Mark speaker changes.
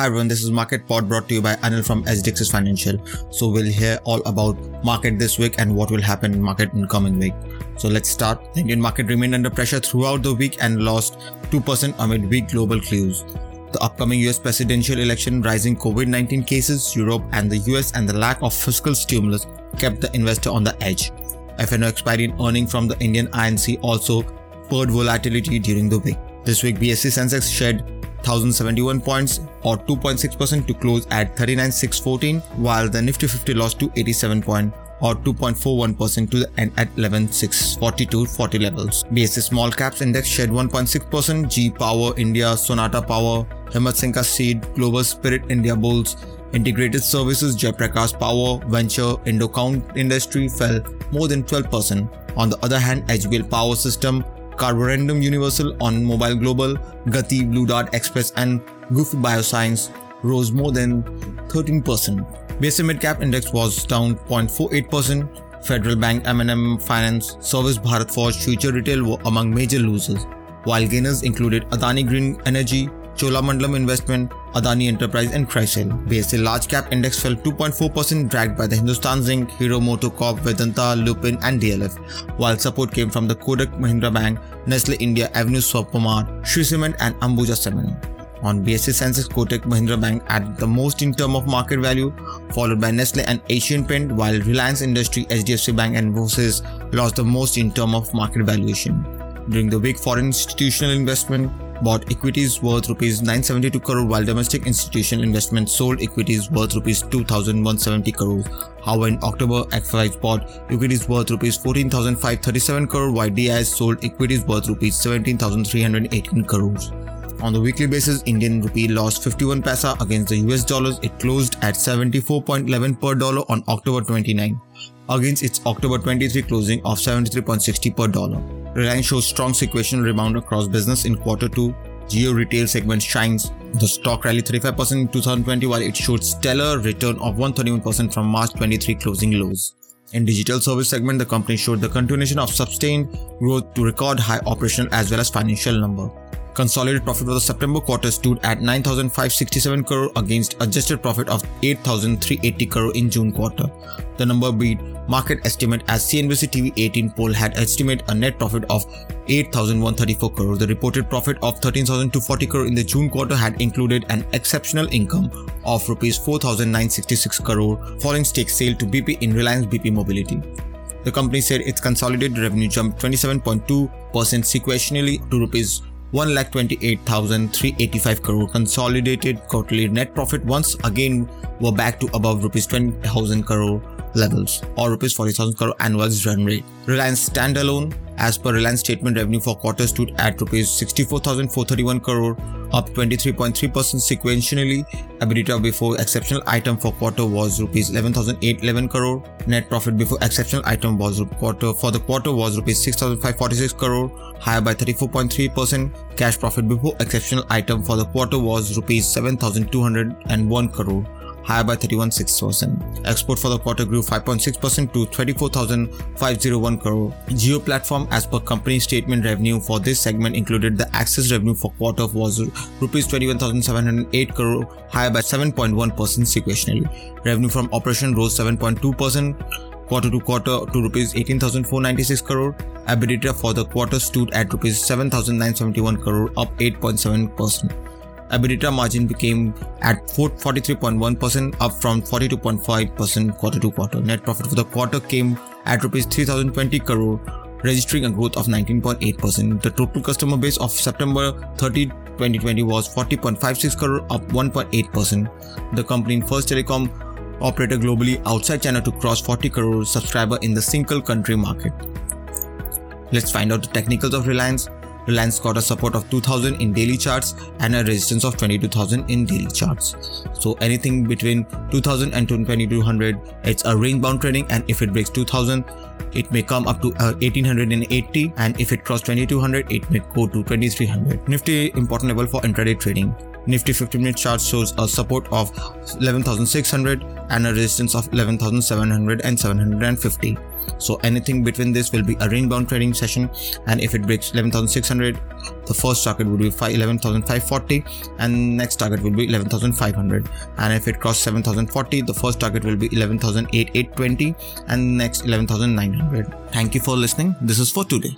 Speaker 1: Hi everyone, this is Market Pod brought to you by Anil from SDX's Financial. So we'll hear all about market this week and what will happen in market in coming week. So let's start. The Indian market remained under pressure throughout the week and lost 2% amid weak global clues. The upcoming US presidential election, rising COVID-19 cases, Europe and the US and the lack of fiscal stimulus kept the investor on the edge. FNO expiry in earning from the Indian INC also spurred volatility during the week. This week, BSE Sensex shed 1071 points or 2.6% to close at 39614 while the Nifty 50 lost to 87 points or 2.41% to the end at 11642 levels. BSE Small Caps Index shed 1.6%, GE Power India, Sonata Power, Himmat Singha Seed, Globus Spirit India Bulls, Integrated Services, Jaiprakash Power, Venture, Indocount Industry fell more than 12%. On the other hand, HBL Power System, Carborundum Universal OnMobile Global, Gati, Blue Dart Express, and Gufic Bioscience rose more than 13%. BSE Midcap Index was down 0.48%. Federal Bank, M&M Finance, Service Bharat Forge, Future Retail were among major losers, while gainers included Adani Green Energy, Cholamandalam Investment, Adani Enterprise and Crisil. BSE Large Cap Index fell 2.4% dragged by the Hindustan Zinc, Hero MotoCorp, Vedanta, Lupin and DLF, while support came from the Kotak Mahindra Bank, Nestle India, Avenue Supermart, Shree Cement and Ambuja Cement. On BSE Sensex, Kotak Mahindra Bank added the most in terms of market value, followed by Nestle and Asian Paint, while Reliance Industry, HDFC Bank and Infosys lost the most in terms of market valuation. During the week, foreign institutional investment bought equities worth rupees 972 crore while domestic institutional investment sold equities worth rupees 2170 crore. However, in October, XYZ bought equities worth rupees 14537 crore while DIS sold equities worth rupees 17318 crores. On the weekly basis, Indian rupee lost 51 paisa against the US dollars. It closed at 74.11 per dollar on October 29 against its October 23 closing of 73.60 per dollar. Reliance shows strong sequential rebound across business in quarter 2. Jio Retail segment shines. The stock rallied 35% in 2020 while it showed stellar return of 131% from March 23 closing lows. In digital service segment, the company showed the continuation of sustained growth to record high operational as well as financial number. Consolidated profit for the September quarter stood at 9,567 crore against adjusted profit of 8,380 crore in June quarter. The number beat market estimate as CNBC TV 18 poll had estimated a net profit of 8,134 crore. The reported profit of 13,240 crore in the June quarter had included an exceptional income of rupees 4,966 crore following stake sale to BP in Reliance BP Mobility. The company said its consolidated revenue jumped 27.2% sequentially to rupees 1,28,385 crore consolidated quarterly net profit once again were back to above rupees 20,000 crore levels or rupees 40,000 crore annualized run rate. Reliance standalone as per Reliance statement revenue for quarter stood at rupees 64,431 crore up 23.3% sequentially. EBITDA before exceptional item for quarter was rupees 11,811 crore. Net profit before exceptional item was quarter for the quarter was rupees 6,546 crore, higher by 34.3%. Cash profit before exceptional item for the quarter was rupees 7,201 crore higher by 31.6%. Export for the quarter grew 5.6% to 24,501 crore. Jio platform as per company statement revenue for this segment included the access revenue for quarter was rupees 21,708 crore, higher by 7.1% sequentially. Revenue from operation rose 7.2% quarter to quarter to rupees 18,496 crore. EBITDA for the quarter stood at rupees 7,971 crore, up 8.7%. EBITDA margin became at 43.1% up from 42.5% quarter to quarter. Net profit for the quarter came at rupees 3020 crore registering a growth of 19.8%. The total customer base of September 30, 2020 was 40.56 crore, up 1.8%. The company first telecom operator globally outside China to cross 40 crore subscriber in the single country market. Let's find out the technicals of Reliance. Reliance got a support of 2000 in daily charts and a resistance of 22000 in daily charts. So anything between 2000 and 2200, it's a range bound trading and if it breaks 2000, it may come up to uh, 1880 and if it crosses 2200, it may go to 2300. Nifty important level for intraday trading. Nifty 15 minute chart shows a support of 11,600 and a resistance of 11,700 and 750. So anything between this will be a range bound trading session. And if it breaks 11,600, the first target would be 11,540 and next target will be 11,500. And if it crosses 7,040, the first target will be 11,820 and next 11,900. Thank you for listening. This is for today.